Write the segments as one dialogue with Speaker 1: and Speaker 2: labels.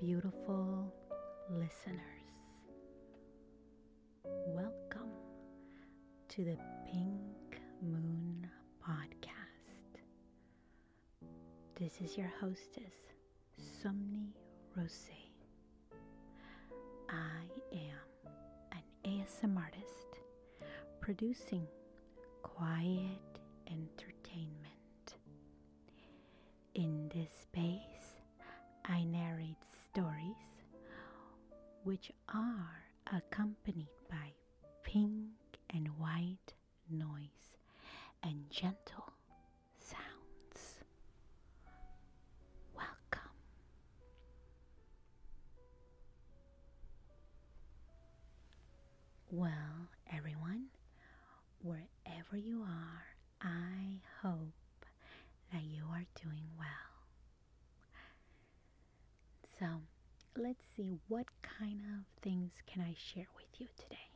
Speaker 1: beautiful listeners. Welcome to the Pink Moon Podcast. This is your hostess, Somni Rosae. I am an ASMR artist producing quiet entertainment. In this space, which are accompanied by pink and white noise and gentle sounds. Welcome. Well, everyone, wherever you are, I hope that you are doing well. So, let's see what kind of things can I share with you today.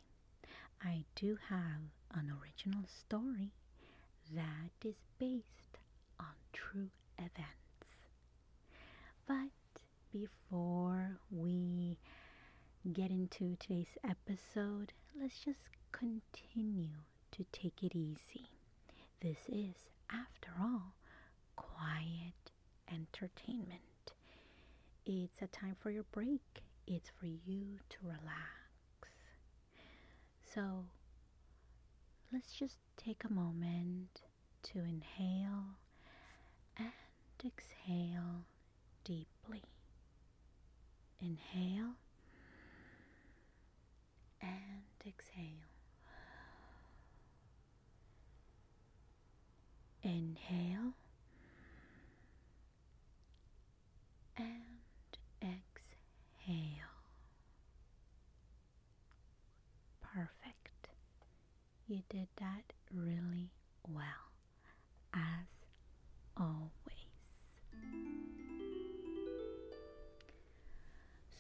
Speaker 1: I do have an original story that is based on true events. But before we get into today's episode, let's just continue to take it easy. This is, after all, quiet entertainment. It's a time for your break, it's for you to relax. So let's just take a moment to inhale and exhale deeply. Inhale and exhale. Inhale and exhale. Perfect. You did that really well, as always.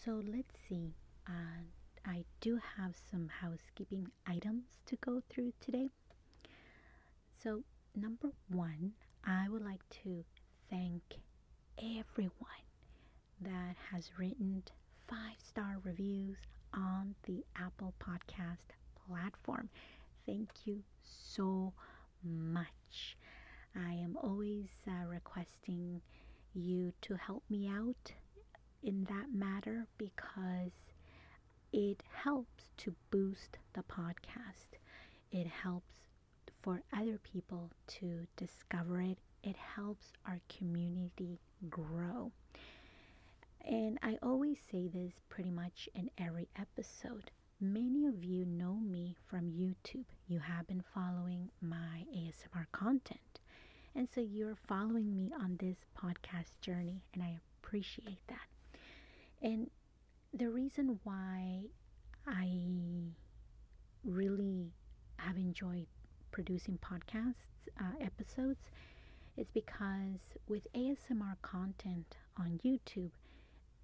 Speaker 1: So let's see. Uh, I do have some housekeeping items to go through today. So, number one, I would like to thank everyone that has written five star reviews on the Apple Podcast platform. Thank you so much. I am always uh, requesting you to help me out in that matter because it helps to boost the podcast. It helps for other people to discover it. It helps our community grow. And I always say this pretty much in every episode. Many of you know me from YouTube. You have been following my ASMR content. And so you're following me on this podcast journey, and I appreciate that. And the reason why I really have enjoyed producing podcasts uh, episodes is because with ASMR content on YouTube,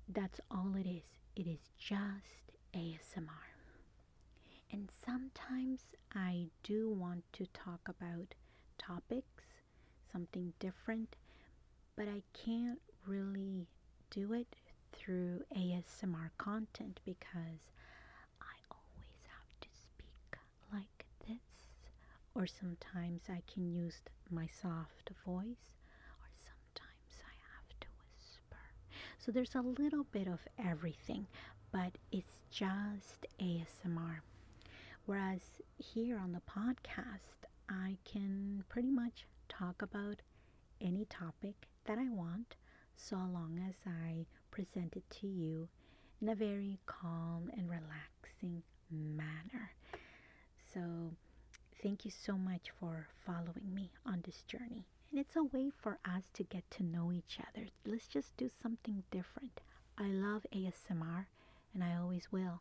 Speaker 1: that's all it is. It is just ASMR. And sometimes I do want to talk about topics, something different, but I can't really do it through ASMR content because I always have to speak like this. Or sometimes I can use my soft voice, or sometimes I have to whisper. So there's a little bit of everything, but it's just ASMR. Whereas here on the podcast, I can pretty much talk about any topic that I want so long as I present it to you in a very calm and relaxing manner. So, thank you so much for following me on this journey. And it's a way for us to get to know each other. Let's just do something different. I love ASMR and I always will,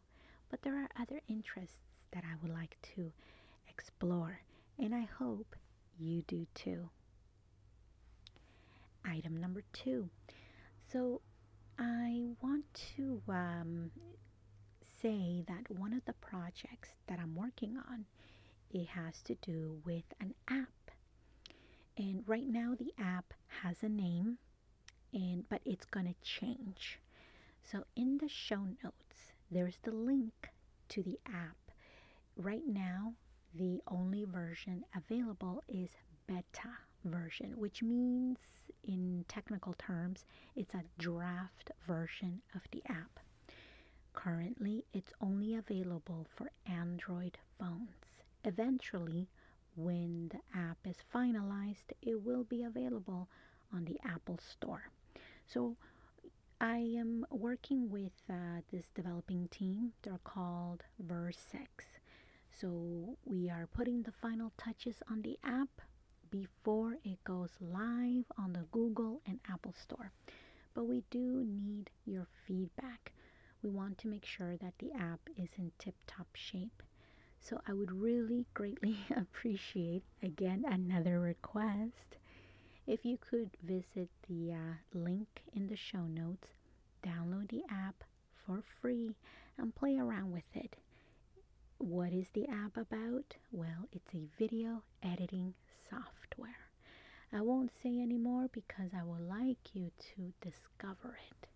Speaker 1: but there are other interests that I would like to explore, and I hope you do too. Item number two. So, I want to um, say that one of the projects that I'm working on it has to do with an app. And right now the app has a name and but it's going to change. So, in the show notes, there's the link to the app. Right now, the only version available is beta version, which means in technical terms, it's a draft version of the app. Currently, it's only available for Android phones. Eventually, when the app is finalized, it will be available on the Apple Store. So, I am working with uh, this developing team. They're called Versex. So, we are putting the final touches on the app before it goes live on the Google and Apple Store. But we do need your feedback. We want to make sure that the app is in tip top shape. So I would really greatly appreciate, again, another request. If you could visit the uh, link in the show notes, download the app for free, and play around with it. What is the app about? Well, it's a video editing software. I won't say anymore because I would like you to discover it.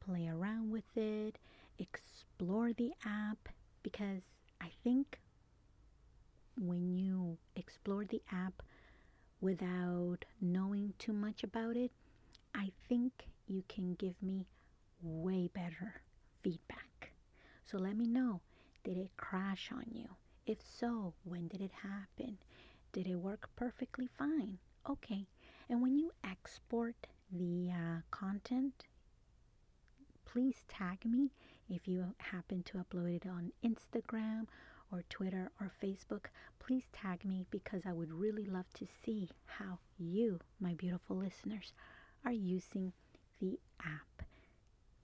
Speaker 1: Play around with it, explore the app because I think when you explore the app without knowing too much about it, I think you can give me way better feedback. So let me know did it crash on you? If so, when did it happen? Did it work perfectly fine? Okay. And when you export the uh, content, please tag me if you happen to upload it on Instagram or Twitter or Facebook. Please tag me because I would really love to see how you, my beautiful listeners, are using the app.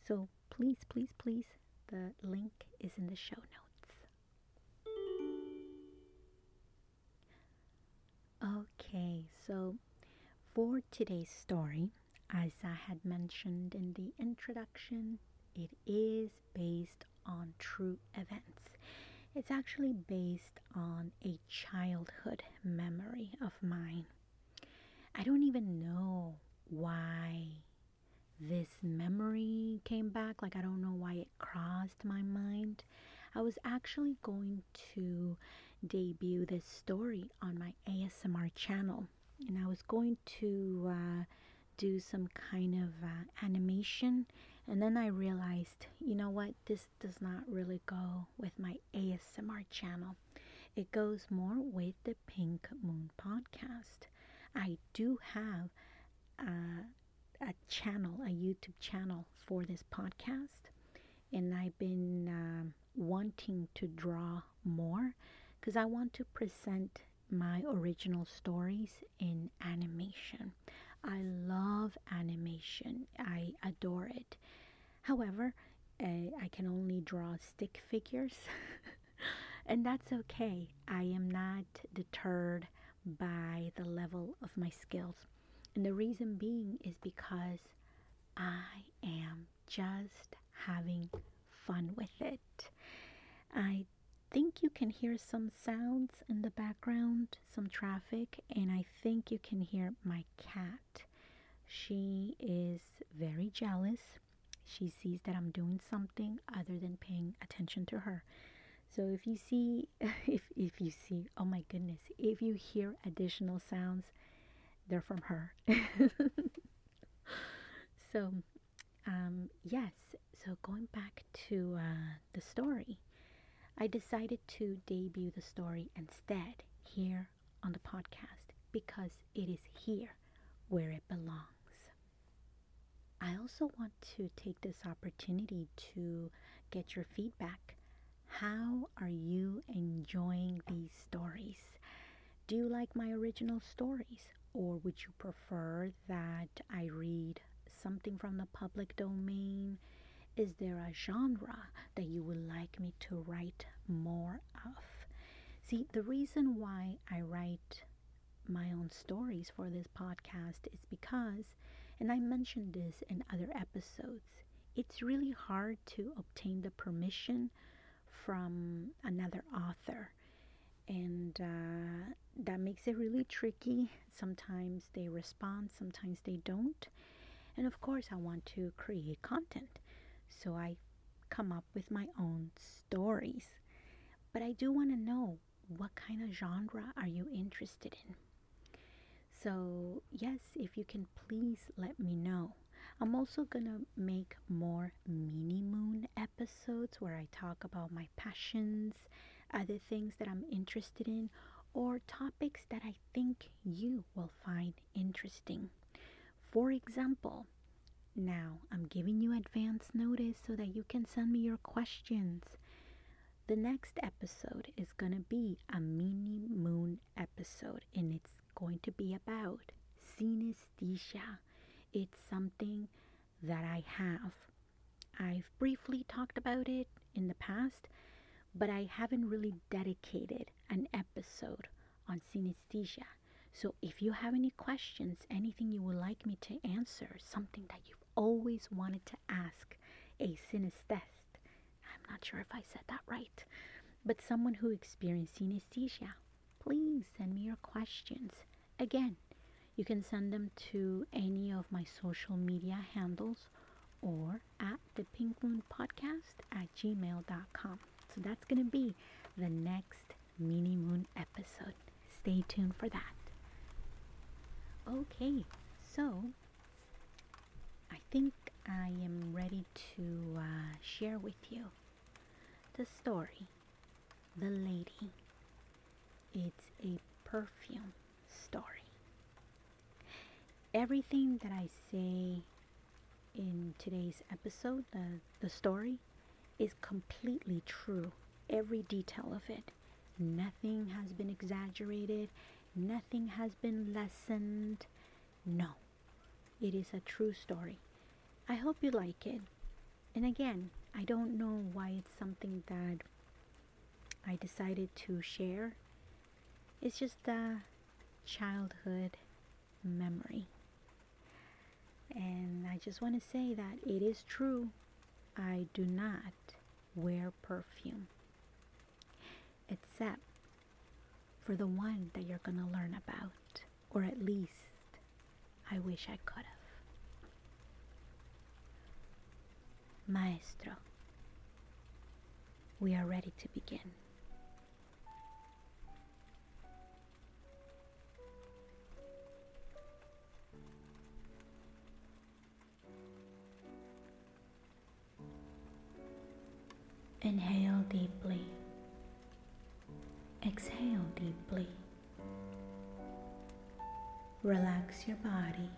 Speaker 1: So please, please, please, the link is in the show notes. Okay, so for today's story, as I had mentioned in the introduction, it is based on true events. It's actually based on a childhood memory of mine. I don't even know why this memory came back. Like, I don't know why it crossed my mind. I was actually going to debut this story on my ASMR channel, and I was going to uh, do some kind of uh, animation. And then I realized, you know what, this does not really go with my ASMR channel. It goes more with the Pink Moon podcast. I do have uh, a channel, a YouTube channel for this podcast, and I've been um, wanting to draw more because I want to present my original stories in animation. I love animation, I adore it. However, uh, I can only draw stick figures, and that's okay. I am not deterred by the level of my skills. And the reason being is because I am just having fun with it. I think you can hear some sounds in the background, some traffic, and I think you can hear my cat. She is very jealous. She sees that I'm doing something other than paying attention to her. So if you see if if you see, oh my goodness, if you hear additional sounds, they're from her. so um yes, so going back to uh, the story. I decided to debut the story instead here on the podcast because it is here where it belongs. I also want to take this opportunity to get your feedback. How are you enjoying these stories? Do you like my original stories? Or would you prefer that I read something from the public domain? Is there a genre that you would like me to write more of? See, the reason why I write my own stories for this podcast is because, and I mentioned this in other episodes, it's really hard to obtain the permission from another author. And uh, that makes it really tricky. Sometimes they respond, sometimes they don't. And of course, I want to create content. So I come up with my own stories. But I do want to know what kind of genre are you interested in? So, yes, if you can please let me know. I'm also gonna make more mini moon episodes where I talk about my passions, other things that I'm interested in, or topics that I think you will find interesting. For example, now I'm giving you advance notice so that you can send me your questions. The next episode is going to be a mini moon episode and it's going to be about synesthesia. It's something that I have. I've briefly talked about it in the past, but I haven't really dedicated an episode on synesthesia. So if you have any questions, anything you would like me to answer, something that you've always wanted to ask a synesthetist, I'm not sure if I said that right, but someone who experienced synesthesia, please send me your questions. Again, you can send them to any of my social media handles or at the Pink Moon Podcast at gmail.com. So that's going to be the next mini moon episode. Stay tuned for that. Okay, so think I am ready to uh, share with you the story, The Lady. It's a perfume story. Everything that I say in today's episode, the, the story, is completely true. Every detail of it. Nothing has been exaggerated, nothing has been lessened. No, it is a true story. I hope you like it. And again, I don't know why it's something that I decided to share. It's just a childhood memory. And I just want to say that it is true. I do not wear perfume except for the one that you're going to learn about, or at least I wish I could have. Maestro, we are ready to begin. Inhale deeply. Exhale deeply. Relax your body.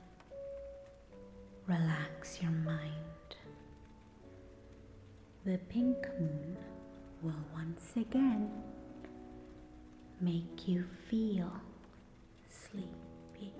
Speaker 1: Relax your mind. The pink moon will once again make you feel sleepy.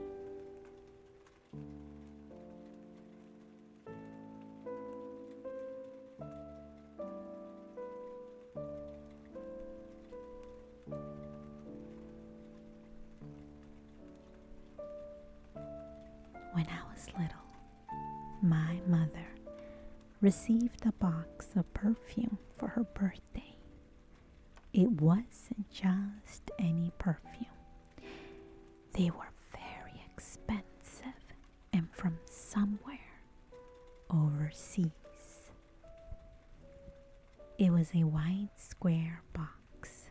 Speaker 1: Received a box of perfume for her birthday. It wasn't just any perfume, they were very expensive and from somewhere overseas. It was a white square box,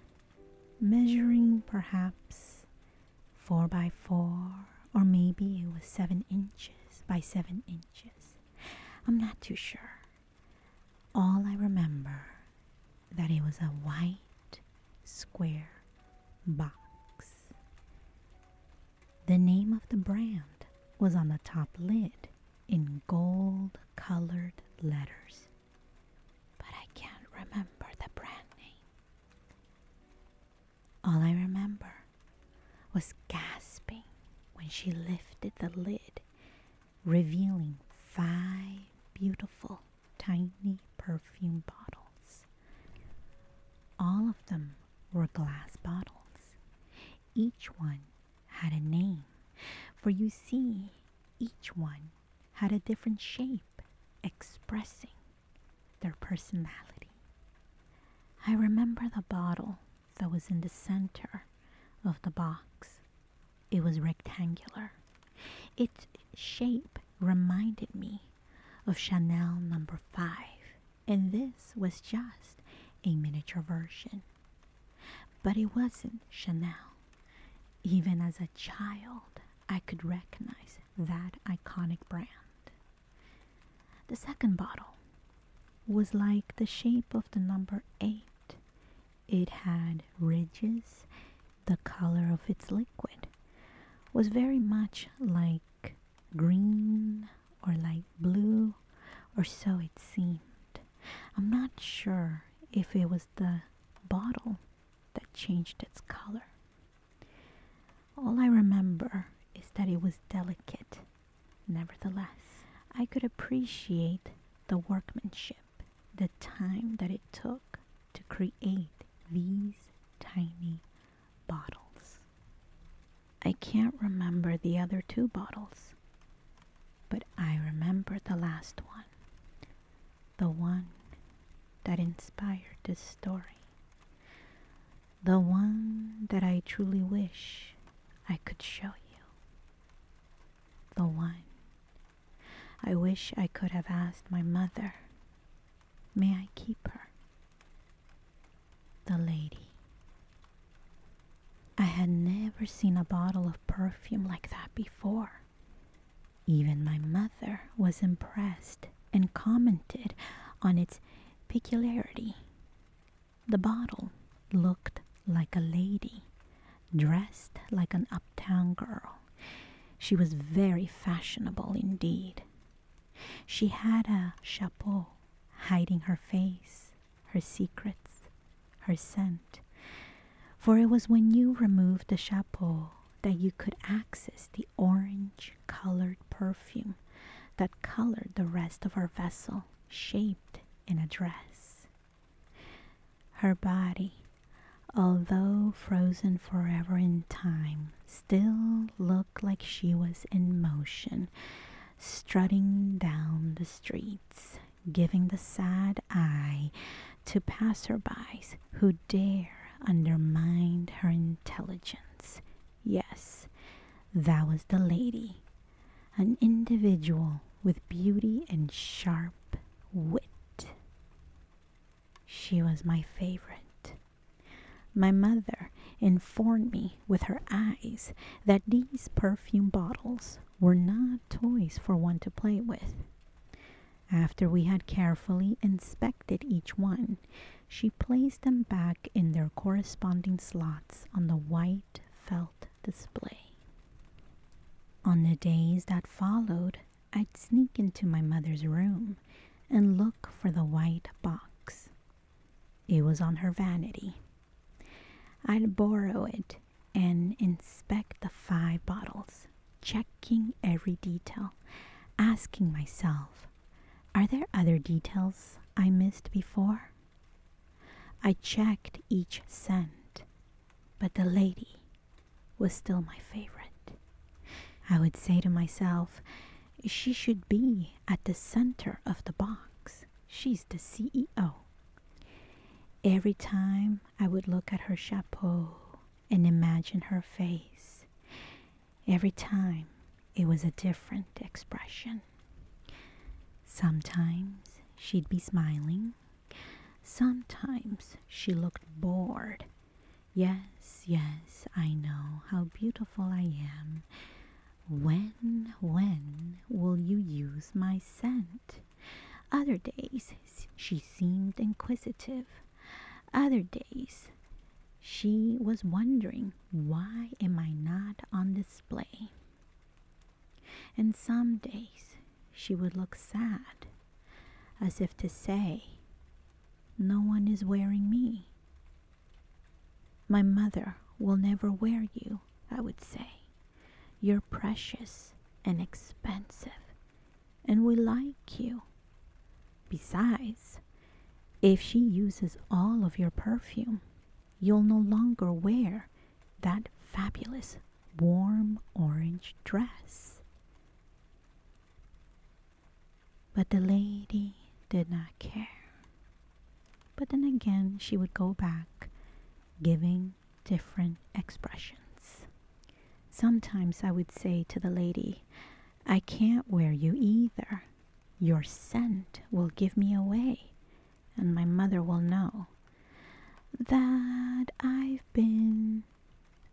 Speaker 1: measuring perhaps four by four, or maybe it was seven inches by seven inches. I'm not too sure. All I remember that it was a white square box. The name of the brand was on the top lid in gold colored letters, but I can't remember the brand name. All I remember was gasping when she lifted the lid, revealing five beautiful tiny perfume bottles. All of them were glass bottles. Each one had a name, for you see, each one had a different shape expressing their personality. I remember the bottle that was in the center of the box. It was rectangular. Its shape reminded me of Chanel number five. and this was just a miniature version. But it wasn't Chanel. Even as a child, I could recognize that iconic brand. The second bottle was like the shape of the number 8. It had ridges. The color of its liquid was very much like green or so it seemed. I'm not sure if it was the bottle that changed its color. All I remember is that it was delicate. Nevertheless, I could appreciate the workmanship, the time that it took to create these tiny bottles. I can't remember the other two bottles, but I remember the last one, the one that inspired this story, the one that I truly wish I could show you, the one I wish I could have asked my mother, may I keep her? The lady. I had never seen a bottle of perfume like that before. Even my mother was impressed and commented on its peculiarity. The bottle looked like a lady, dressed like an uptown girl. She was very fashionable indeed. She had a chapeau hiding her face, her secrets, her scent. For it was when you removed the chapeau that you could access the orange colored perfume that colored the rest of her vessel, shaped in a dress. Her body, although frozen forever in time, still looked like she was in motion, strutting down the streets, giving the sad eye to passerbys who dare undermine her intelligence. Yes, that was the lady, an individual with beauty and sharp wit. She was my favorite. My mother informed me with her eyes that these perfume bottles were not toys for one to play with. After we had carefully inspected each one, she placed them back in their corresponding slots on the white felt display. On the days that followed, I'd sneak into my mother's room and look for the white box. It was on her vanity. I'd borrow it and inspect the five bottles, checking every detail, asking myself, are there other details I missed before? I checked each scent, but the lady was still my favorite. I would say to myself, she should be at the center of the box. She's the CEO. Every time I would look at her chapeau and imagine her face, every time it was a different expression. Sometimes she'd be smiling, sometimes she looked bored. Yes, yes, I know how beautiful I am when, when will you use my scent? Other days she seemed inquisitive. Other days she was wondering, why am I not on display? And some days she would look sad, as if to say, no one is wearing me. My mother will never wear you, I would say. You're precious and expensive, and we like you. Besides, if she uses all of your perfume, you'll no longer wear that fabulous warm orange dress. But the lady did not care. But then again, she would go back, giving different expressions. Sometimes I would say to the lady, I can't wear you either. Your scent will give me away. and my mother will know that I've been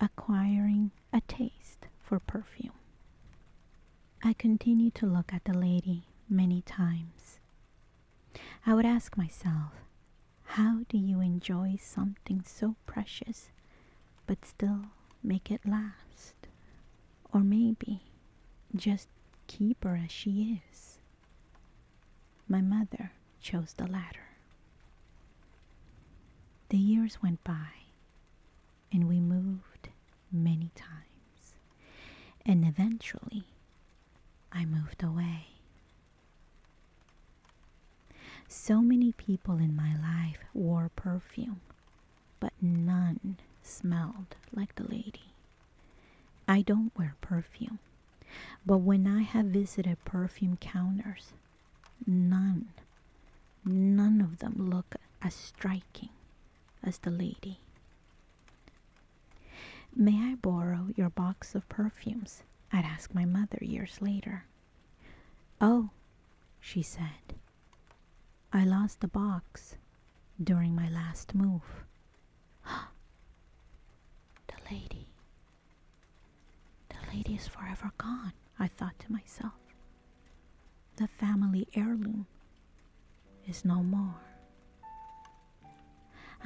Speaker 1: acquiring a taste for perfume. I continued to look at the lady many times. I would ask myself, how do you enjoy something so precious but still make it last? Or maybe just keep her as she is. My mother chose the latter. The years went by and we moved many times. And eventually, I moved away. So many people in my life wore perfume, but none smelled like the lady. I don't wear perfume, but when I have visited perfume counters, none, none of them look as striking as the lady. May I borrow your box of perfumes? I'd ask my mother years later. Oh, she said, I lost the box during my last move. the lady. The lady is forever gone, I thought to myself. The family heirloom is no more.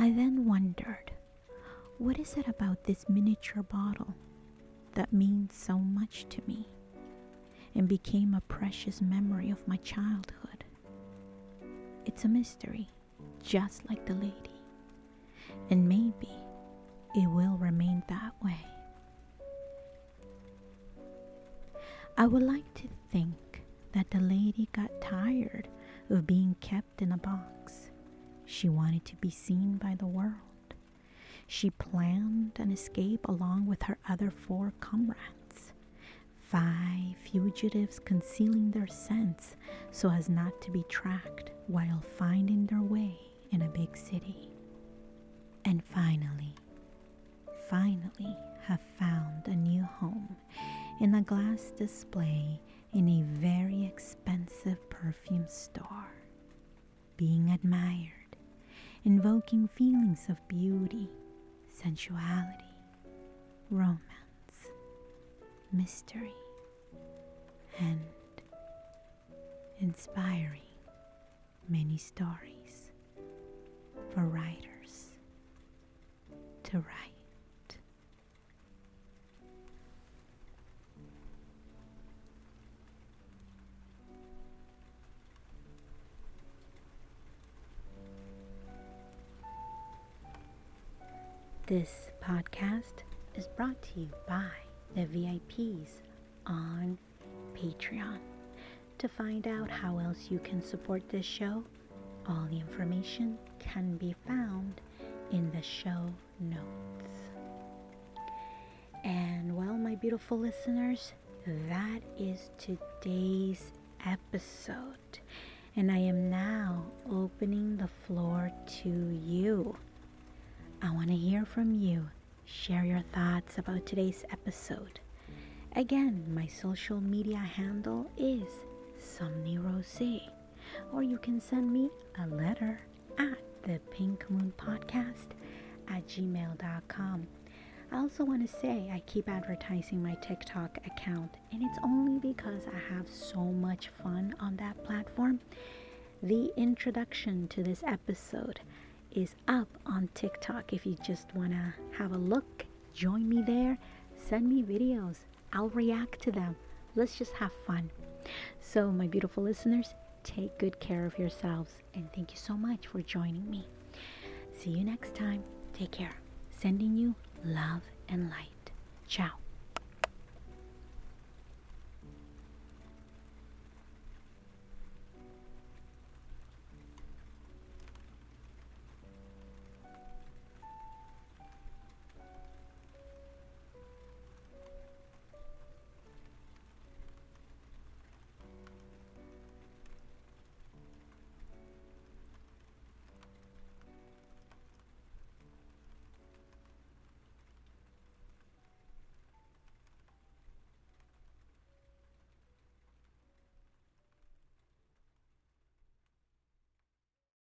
Speaker 1: I then wondered, what is it about this miniature bottle that means so much to me and became a precious memory of my childhood? It's a mystery, just like the lady, and maybe it will remain that way. I would like to think that the lady got tired of being kept in a box she wanted to be seen by the world. She planned an escape along with her other four comrades. Five fugitives concealing their scents so as not to be tracked while finding their way in a big city. And finally, finally have found a new home in a glass display in a very expensive perfume store, being admired invoking feelings of beauty, sensuality, romance, mystery, and inspiring many stories for writers to write. This podcast is brought to you by the VIPs on Patreon. To find out how else you can support this show, all the information can be found in the show notes. And well, my beautiful listeners, that is today's episode. And I am now opening the floor to you. I want to hear from you. Share your thoughts about today's episode. Again, my social media handle is Somni Rosae, or you can send me a letter at the Pink Moon Podcast at gmail.com. I also want to say I keep advertising my TikTok account, and it's only because I have so much fun on that platform. The introduction to this episode is up on TikTok. If you just want to have a look, join me there. Send me videos. I'll react to them. Let's just have fun. So, my beautiful listeners, take good care of yourselves and thank you so much for joining me. See you next time. Take care. Sending you love and light. Ciao.